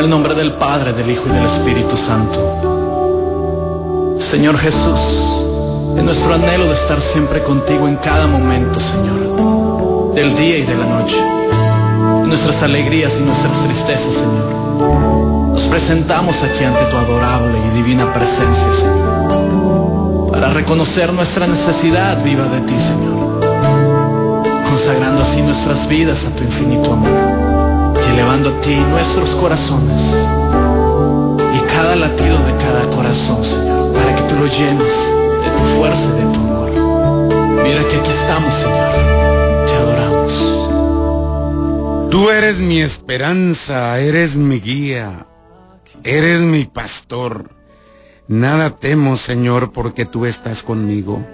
el nombre del Padre, del Hijo y del Espíritu Santo. Señor Jesús, en nuestro anhelo de estar siempre contigo en cada momento, Señor, del día y de la noche, en nuestras alegrías y nuestras tristezas, Señor, nos presentamos aquí ante tu adorable y divina presencia, Señor, para reconocer nuestra necesidad viva de ti, Señor, consagrando así nuestras vidas a tu infinito amor elevando a ti nuestros corazones y cada latido de cada corazón, Señor, para que tú lo llenes de tu fuerza y de tu amor. Mira que aquí estamos, Señor, te adoramos. Tú eres mi esperanza, eres mi guía, eres mi pastor. Nada temo, Señor, porque tú estás conmigo.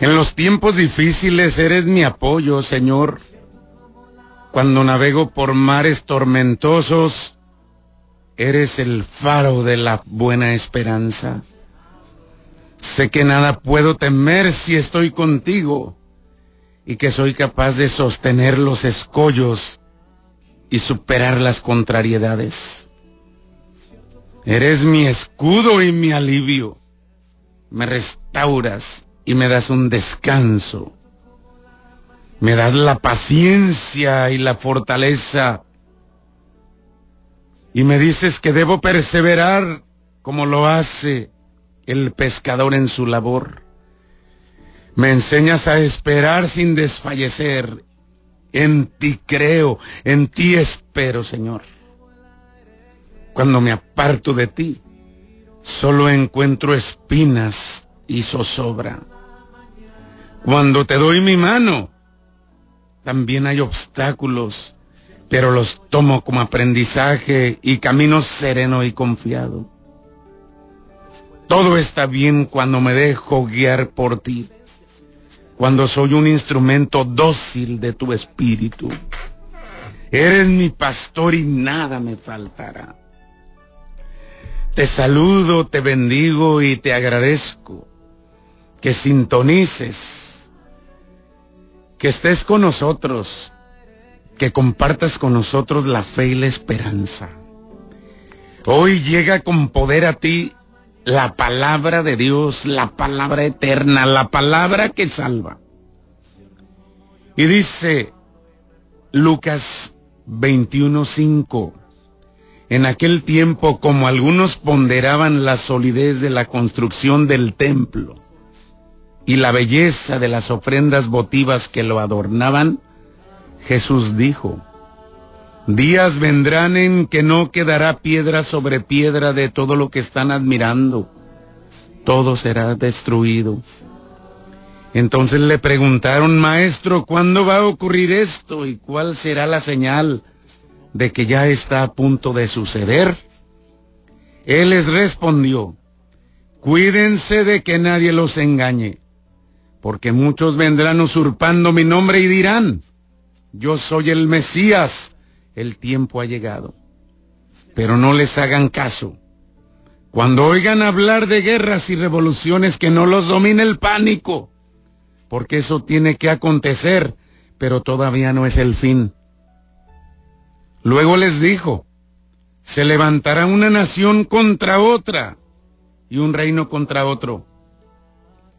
En los tiempos difíciles eres mi apoyo, Señor. Cuando navego por mares tormentosos, eres el faro de la buena esperanza. Sé que nada puedo temer si estoy contigo y que soy capaz de sostener los escollos y superar las contrariedades. Eres mi escudo y mi alivio. Me restauras y me das un descanso me das la paciencia y la fortaleza. Y me dices que debo perseverar como lo hace el pescador en su labor. Me enseñas a esperar sin desfallecer. En ti creo, en ti espero, Señor. Cuando me aparto de ti, solo encuentro espinas y zozobra. Cuando te doy mi mano, también hay obstáculos, pero los tomo como aprendizaje y camino sereno y confiado. Todo está bien cuando me dejo guiar por ti, cuando soy un instrumento dócil de tu espíritu. Eres mi pastor y nada me faltará. Te saludo, te bendigo y te agradezco que sintonices que estés con nosotros, que compartas con nosotros la fe y la esperanza. Hoy llega con poder a ti la palabra de Dios, la palabra eterna, la palabra que salva. Y dice Lucas 21:5, en aquel tiempo como algunos ponderaban la solidez de la construcción del templo, y la belleza de las ofrendas votivas que lo adornaban, Jesús dijo, días vendrán en que no quedará piedra sobre piedra de todo lo que están admirando, todo será destruido. Entonces le preguntaron, maestro, ¿cuándo va a ocurrir esto y cuál será la señal de que ya está a punto de suceder? Él les respondió, cuídense de que nadie los engañe porque muchos vendrán usurpando mi nombre y dirán, yo soy el Mesías, el tiempo ha llegado. Pero no les hagan caso. Cuando oigan hablar de guerras y revoluciones, que no los domine el pánico, porque eso tiene que acontecer, pero todavía no es el fin. Luego les dijo, se levantará una nación contra otra y un reino contra otro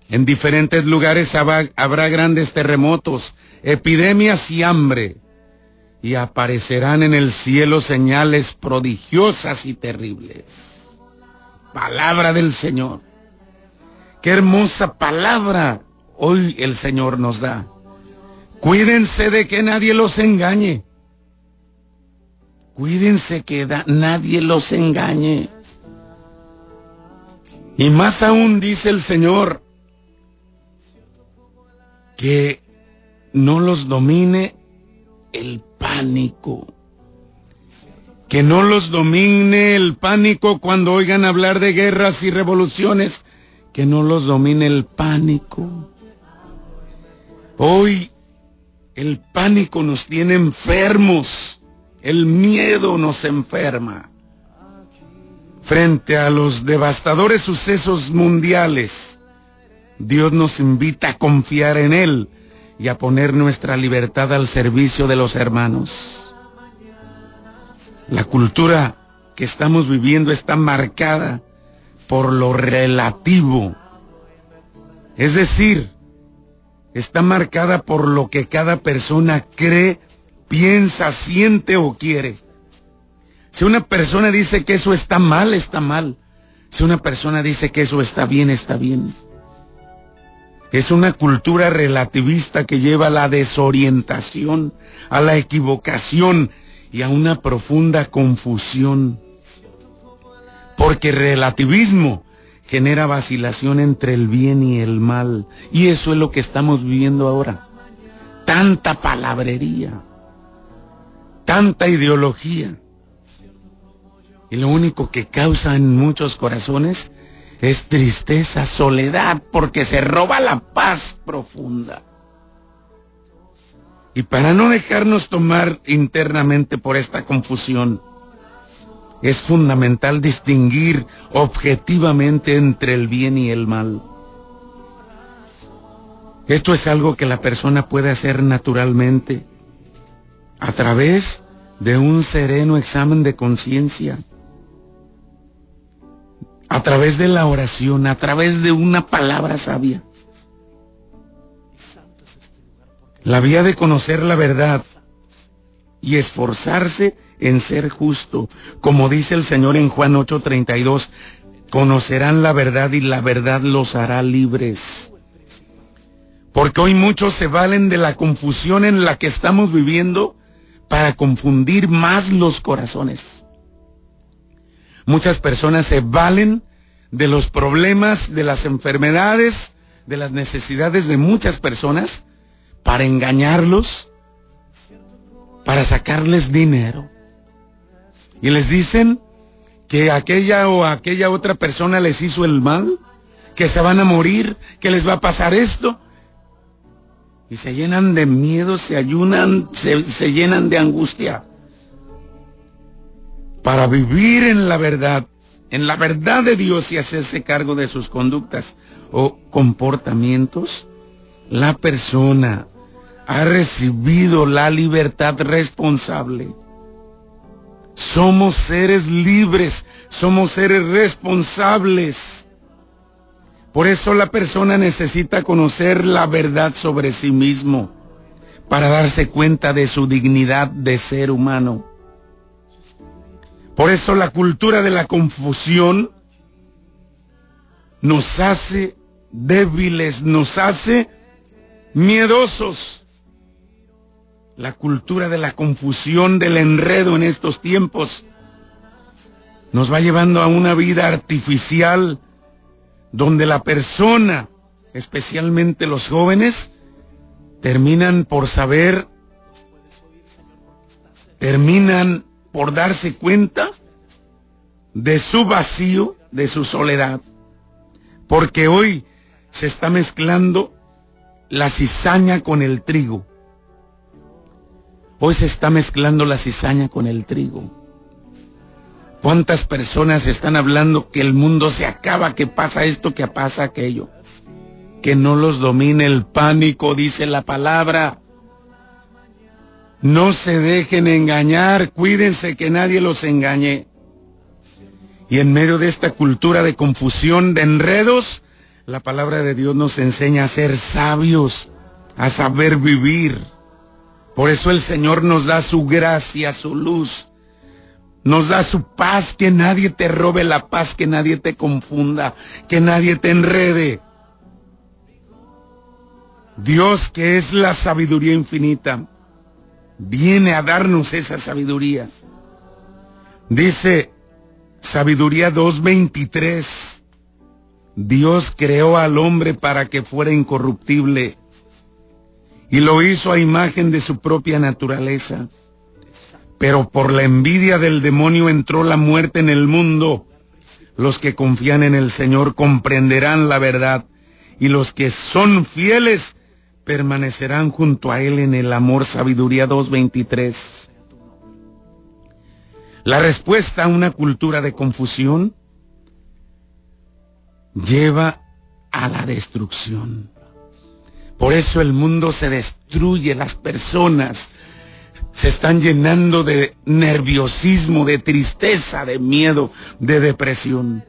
en diferentes lugares habrá, grandes terremotos, epidemias y hambre. Y aparecerán en el cielo señales prodigiosas y terribles. Palabra del Señor. Qué hermosa palabra hoy el Señor nos da. Cuídense de que nadie los engañe. Cuídense que nadie los engañe. Y más aún dice el Señor, que no los domine el pánico. Que no los domine el pánico cuando oigan hablar de guerras y revoluciones. Que no los domine el pánico. Hoy el pánico nos tiene enfermos. El miedo nos enferma. Frente a los devastadores sucesos mundiales, Dios nos invita a confiar en Él y a poner nuestra libertad al servicio de los hermanos. La cultura que estamos viviendo está marcada por lo relativo. Es decir, está marcada por lo que cada persona cree, piensa, siente o quiere. Si una persona dice que eso está mal, está mal. Si una persona dice que eso está bien, está bien. Es una cultura relativista que lleva a la desorientación, a la equivocación y a una profunda confusión. Porque relativismo genera vacilación entre el bien y el mal. Y eso es lo que estamos viviendo ahora. Tanta palabrería, tanta ideología. Y lo único que causa en muchos corazones es tristeza, soledad, porque se roba la paz profunda. Y para no dejarnos tomar internamente por esta confusión, es fundamental distinguir objetivamente entre el bien y el mal. Esto es algo que la persona puede hacer naturalmente a través de un sereno examen de conciencia, a través de la oración, a través de una palabra sabia. La vía de conocer la verdad y esforzarse en ser justo. Como dice el Señor en Juan 8:32, conocerán la verdad y la verdad los hará libres. Porque hoy muchos se valen de la confusión en la que estamos viviendo para confundir más los corazones. Muchas personas se valen de los problemas, de las enfermedades, de las necesidades de muchas personas para engañarlos, para sacarles dinero y les dicen que aquella o aquella otra persona les hizo el mal, que se van a morir, que les va a pasar esto. Y se llenan de miedo, se ayunan, se, se llenan de angustia. Para vivir en la verdad, en la verdad de Dios y hacerse cargo de sus conductas o comportamientos, la persona ha recibido la libertad responsable somos seres libres, somos seres responsables. Por eso la persona necesita conocer la verdad sobre sí mismo para darse cuenta de su dignidad de ser humano. Por eso la cultura de la confusión nos hace débiles, nos hace miedosos. La cultura de la confusión, del enredo en estos tiempos, nos va llevando a una vida artificial donde la persona, especialmente los jóvenes, terminan por saber, terminan por darse cuenta de su vacío, de su soledad, porque hoy se está mezclando la cizaña con el trigo. Hoy se está mezclando la cizaña con el trigo. ¿Cuántas personas están hablando que el mundo se acaba, que pasa esto, que pasa aquello? Que no los domine el pánico, dice la palabra. No se dejen engañar, cuídense que nadie los engañe. Y en medio de esta cultura de confusión, de enredos, la palabra de Dios nos enseña a ser sabios, a saber vivir. Por eso el Señor nos da su gracia, su luz. Nos da su paz, que nadie te robe la paz, que nadie te confunda, que nadie te enrede. Dios, que es la sabiduría infinita, viene a darnos esa sabiduría. Dice Sabiduría 2.23, Dios creó al hombre para que fuera incorruptible y lo hizo a imagen de su propia naturaleza. Pero por la envidia del demonio entró la muerte en el mundo. Los que confían en el Señor comprenderán la verdad y los que son fieles permanecerán junto a Él en el amor. Sabiduría 2.23. La respuesta a una cultura de confusión lleva a la destrucción. Por eso el mundo se destruye, las personas se están llenando de nerviosismo, de tristeza, de miedo, de depresión.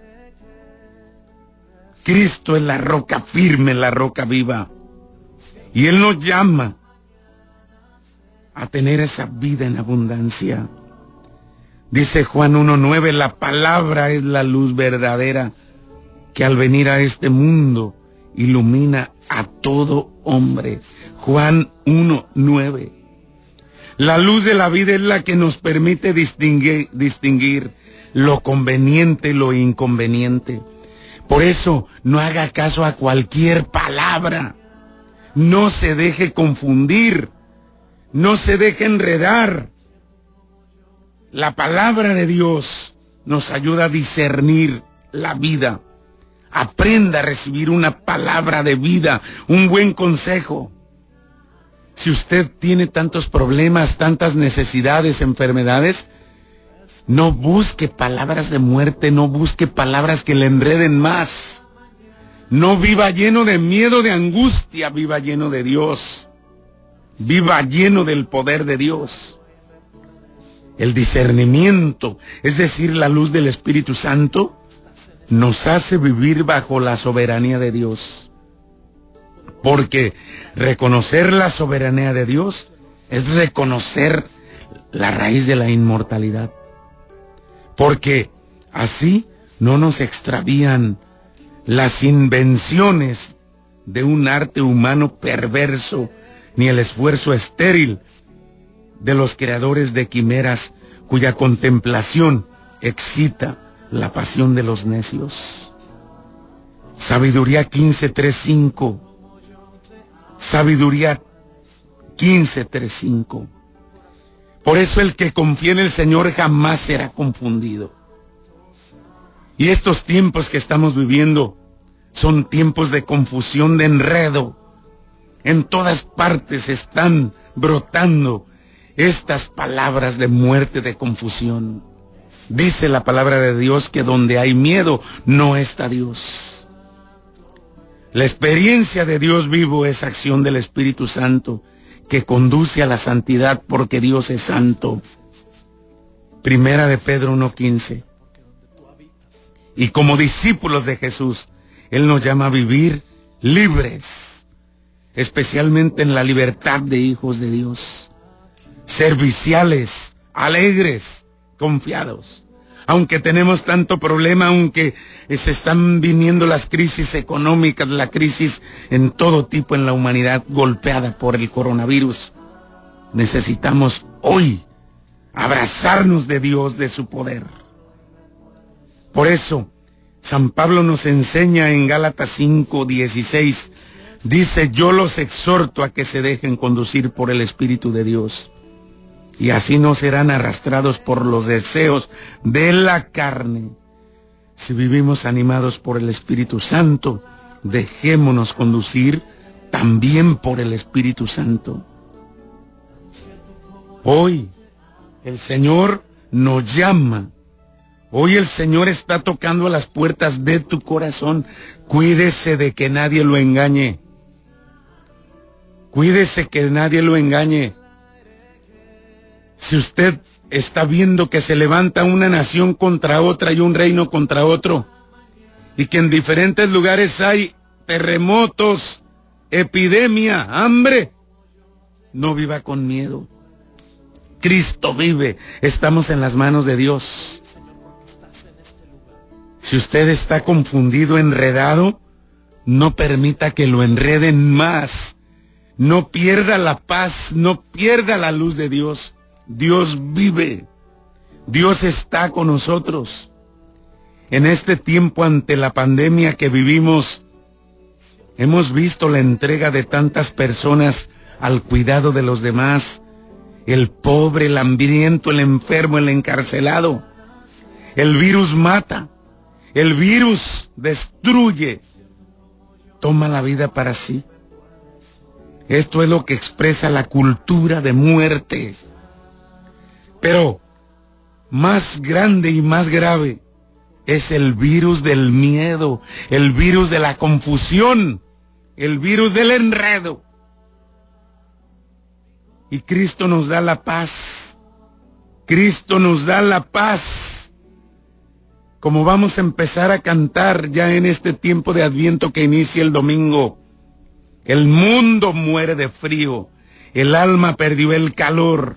Cristo es la roca firme, la roca viva. Y Él nos llama a tener esa vida en abundancia. Dice Juan 1.9, la palabra es la luz verdadera que al venir a este mundo ilumina a todo hombre. Juan 1.9. La luz de la vida es la que nos permite distinguir, distinguir lo conveniente y lo inconveniente. Por eso no haga caso a cualquier palabra. No se deje confundir. No se deje enredar. La palabra de Dios nos ayuda a discernir la vida. Aprenda a recibir una palabra de vida, un buen consejo. Si usted tiene tantos problemas, tantas necesidades, enfermedades, no busque palabras de muerte, no busque palabras que le enreden más. No viva lleno de miedo, de angustia, viva lleno de Dios. Viva lleno del poder de Dios. El discernimiento, es decir, la luz del Espíritu Santo, nos hace vivir bajo la soberanía de Dios. Porque reconocer la soberanía de Dios es reconocer la raíz de la inmortalidad. Porque así no nos extravían las invenciones de un arte humano perverso, ni el esfuerzo estéril de los creadores de quimeras cuya contemplación excita la pasión de los necios. Sabiduría 15.3.5 Sabiduría 15.3.5. Por eso el que confía en el Señor jamás será confundido. Y estos tiempos que estamos viviendo son tiempos de confusión, de enredo. En todas partes están brotando estas palabras de muerte, de confusión. Dice la palabra de Dios que donde hay miedo no está Dios. La experiencia de Dios vivo es acción del Espíritu Santo que conduce a la santidad porque Dios es santo. Primera de Pedro 1.15. Y como discípulos de Jesús, Él nos llama a vivir libres, especialmente en la libertad de hijos de Dios, serviciales, alegres, confiados aunque tenemos tanto problema, aunque se están viniendo las crisis económicas, la crisis en todo tipo en la humanidad golpeada por el coronavirus, necesitamos hoy abrazarnos de Dios, de su poder. Por eso, San Pablo nos enseña en Gálatas 5, 16, dice, yo los exhorto a que se dejen conducir por el Espíritu de Dios y así no serán arrastrados por los deseos de la carne. Si vivimos animados por el Espíritu Santo, dejémonos conducir también por el Espíritu Santo. Hoy el Señor nos llama. Hoy el Señor está tocando a las puertas de tu corazón. Cuídese de que nadie lo engañe. Cuídese que nadie lo engañe. Si usted está viendo que se levanta una nación contra otra y un reino contra otro, y que en diferentes lugares hay terremotos, epidemia, hambre, no viva con miedo. Cristo vive, estamos en las manos de Dios. Si usted está confundido, enredado, no permita que lo enreden más. No pierda la paz, no pierda la luz de Dios. Dios vive. Dios está con nosotros. En este tiempo ante la pandemia que vivimos, hemos visto la entrega de tantas personas al cuidado de los demás, el pobre, el hambriento, el enfermo, el encarcelado. El virus mata, el virus destruye, toma la vida para sí. Esto es lo que expresa la cultura de muerte. Pero más grande y más grave es el virus del miedo, el virus de la confusión, el virus del enredo. Y Cristo nos da la paz. Cristo nos da la paz. Como vamos a empezar a cantar ya en este tiempo de adviento que inicia el domingo. El mundo muere de frío. El alma perdió el calor.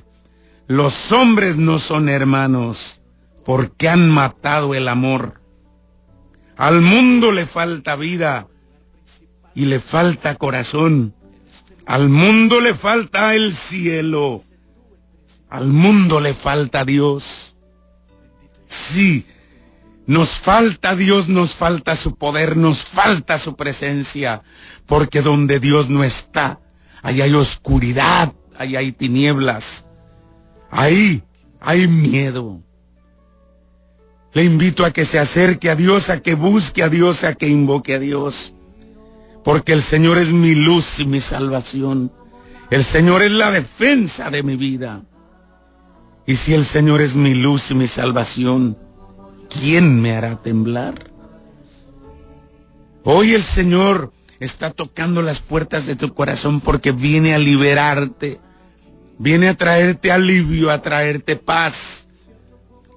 Los hombres no son hermanos porque han matado el amor. Al mundo le falta vida y le falta corazón. Al mundo le falta el cielo. Al mundo le falta Dios. Sí, nos falta Dios, nos falta su poder, nos falta su presencia, porque donde Dios no está, ahí hay oscuridad, ahí hay tinieblas, ahí hay miedo. Le invito a que se acerque a Dios, a que busque a Dios, a que invoque a Dios. Porque el Señor es mi luz y mi salvación. El Señor es la defensa de mi vida. Y si el Señor es mi luz y mi salvación, ¿quién me hará temblar? Hoy el Señor está tocando las puertas de tu corazón porque viene a liberarte, viene a traerte alivio, a traerte paz.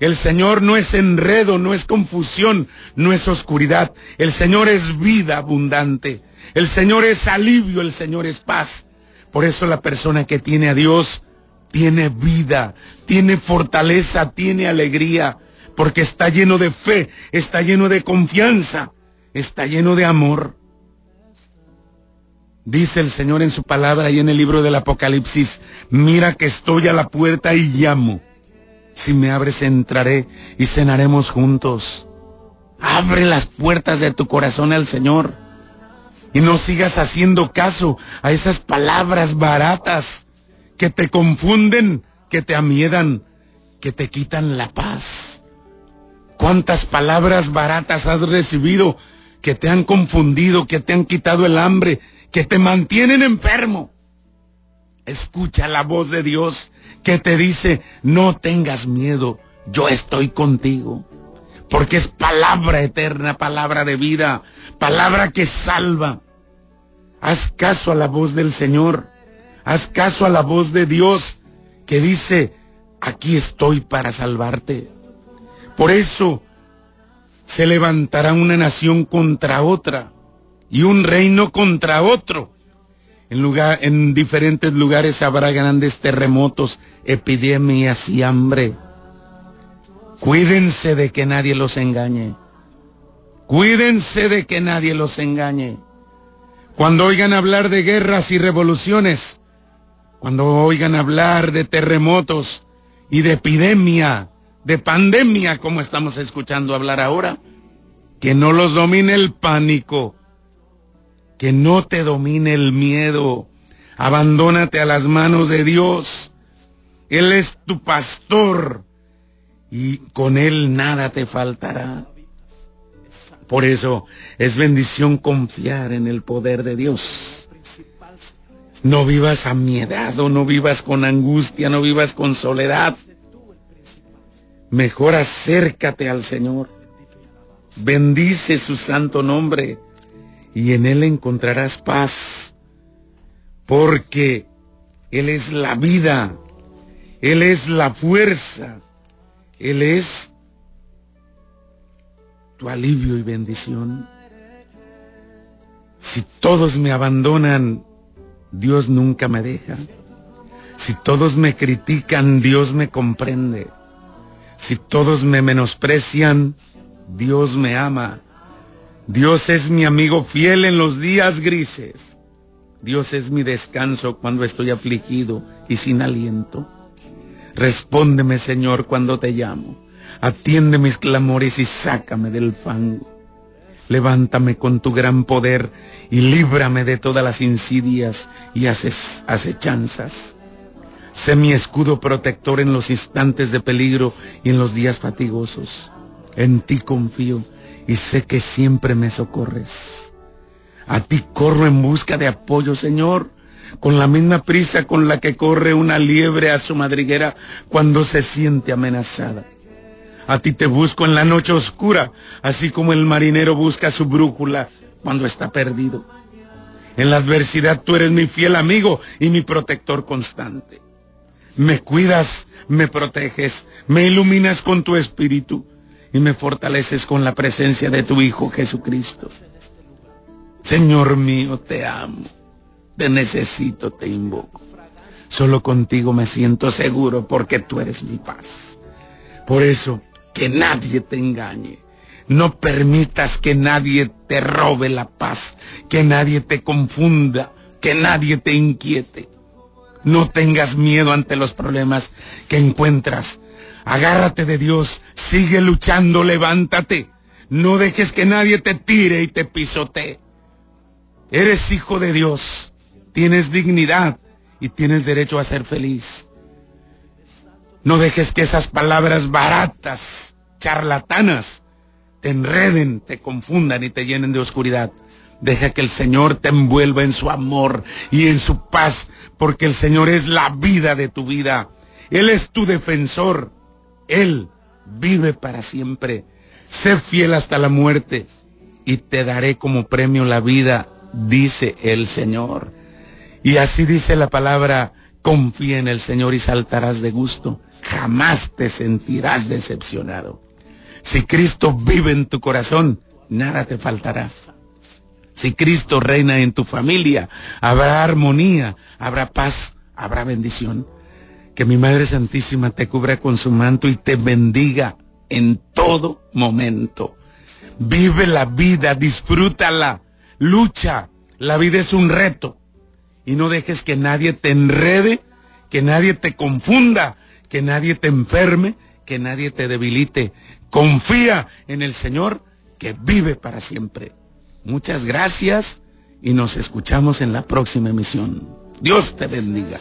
El Señor no es enredo, no es confusión, no es oscuridad. El Señor es vida abundante. El Señor es alivio, el Señor es paz. Por eso la persona que tiene a Dios tiene vida, tiene fortaleza, tiene alegría, porque está lleno de fe, está lleno de confianza, está lleno de amor. Dice el Señor en su palabra y en el libro del Apocalipsis, mira que estoy a la puerta y llamo. Si me abres, entraré y cenaremos juntos. Abre las puertas de tu corazón al Señor. Y no sigas haciendo caso a esas palabras baratas que te confunden, que te amiedan, que te quitan la paz. ¿Cuántas palabras baratas has recibido que te han confundido, que te han quitado el hambre, que te mantienen enfermo? Escucha la voz de Dios que te dice, no tengas miedo, yo estoy contigo. Porque es palabra eterna, palabra de vida, palabra que salva. Haz caso a la voz del Señor, haz caso a la voz de Dios que dice, aquí estoy para salvarte. Por eso se levantará una nación contra otra y un reino contra otro en, en diferentes lugares habrá grandes terremotos, epidemias y hambre. Cuídense de que nadie los engañe. Cuídense de que nadie los engañe. Cuando oigan hablar de guerras y revoluciones, cuando oigan hablar de terremotos y de epidemia, de pandemia, como estamos escuchando hablar ahora, que no los domine el pánico, que no te domine el miedo. Abandónate a las manos de Dios. Él es tu pastor y con Él nada te faltará. Por eso es bendición confiar en el poder de Dios. No vivas amiedado, no vivas con angustia, no vivas con soledad. Mejor acércate al Señor. Bendice su santo nombre y en Él encontrarás paz, porque Él es la vida, Él es la fuerza, Él es tu alivio y bendición. Si todos me abandonan, Dios nunca me deja. Si todos me critican, Dios me comprende. Si todos me menosprecian, Dios me ama. Dios es mi amigo fiel en los días grises. Dios es mi descanso cuando estoy afligido y sin aliento. Respóndeme, Señor, cuando te llamo. Atiende mis clamores y sácame del fango. Levántame con tu gran poder y líbrame de todas las insidias y acechanzas. Sé mi escudo protector en los instantes de peligro y en los días fatigosos. En ti confío y sé que siempre me socorres. A ti corro en busca de apoyo, Señor, con la misma prisa con la que corre una liebre a su madriguera cuando se siente amenazada. A ti te busco en la noche oscura, así como el marinero busca su brújula cuando está perdido. En la adversidad tú eres mi fiel amigo y mi protector constante. Me cuidas, me proteges, me iluminas con tu espíritu y me fortaleces con la presencia de tu Hijo Jesucristo. Señor mío, te amo, te necesito, te invoco. Solo contigo me siento seguro porque tú eres mi paz. Por eso, que nadie te engañe. No permitas que nadie te robe la paz, que nadie te confunda, que nadie te inquiete. No tengas miedo ante los problemas que encuentras. Agárrate de Dios, sigue luchando, levántate. No dejes que nadie te tire y te pisotee. Eres hijo de Dios, tienes dignidad, y tienes derecho a ser feliz. No dejes que esas palabras baratas, charlatanas, te enreden, te confundan y te llenen de oscuridad. Deja que el Señor te envuelva en su amor y en su paz, porque el Señor es la vida de tu vida. Él es tu defensor. Él vive para siempre. Sé fiel hasta la muerte y te daré como premio la vida, dice el Señor. Y así dice la palabra, confía en el Señor y saltarás de gusto. Jamás te sentirás decepcionado. Si Cristo vive en tu corazón, nada te faltará. Si Cristo reina en tu familia, habrá armonía, habrá paz, habrá bendición. Que mi Madre Santísima te cubra con su manto y te bendiga en todo momento. Vive la vida, disfrútala, lucha. La vida es un reto y no dejes que nadie te enrede, que nadie te confunda, que nadie te enferme, que nadie te debilite. Confía en el Señor que vive para siempre. Muchas gracias y nos escuchamos en la próxima emisión. Dios te bendiga.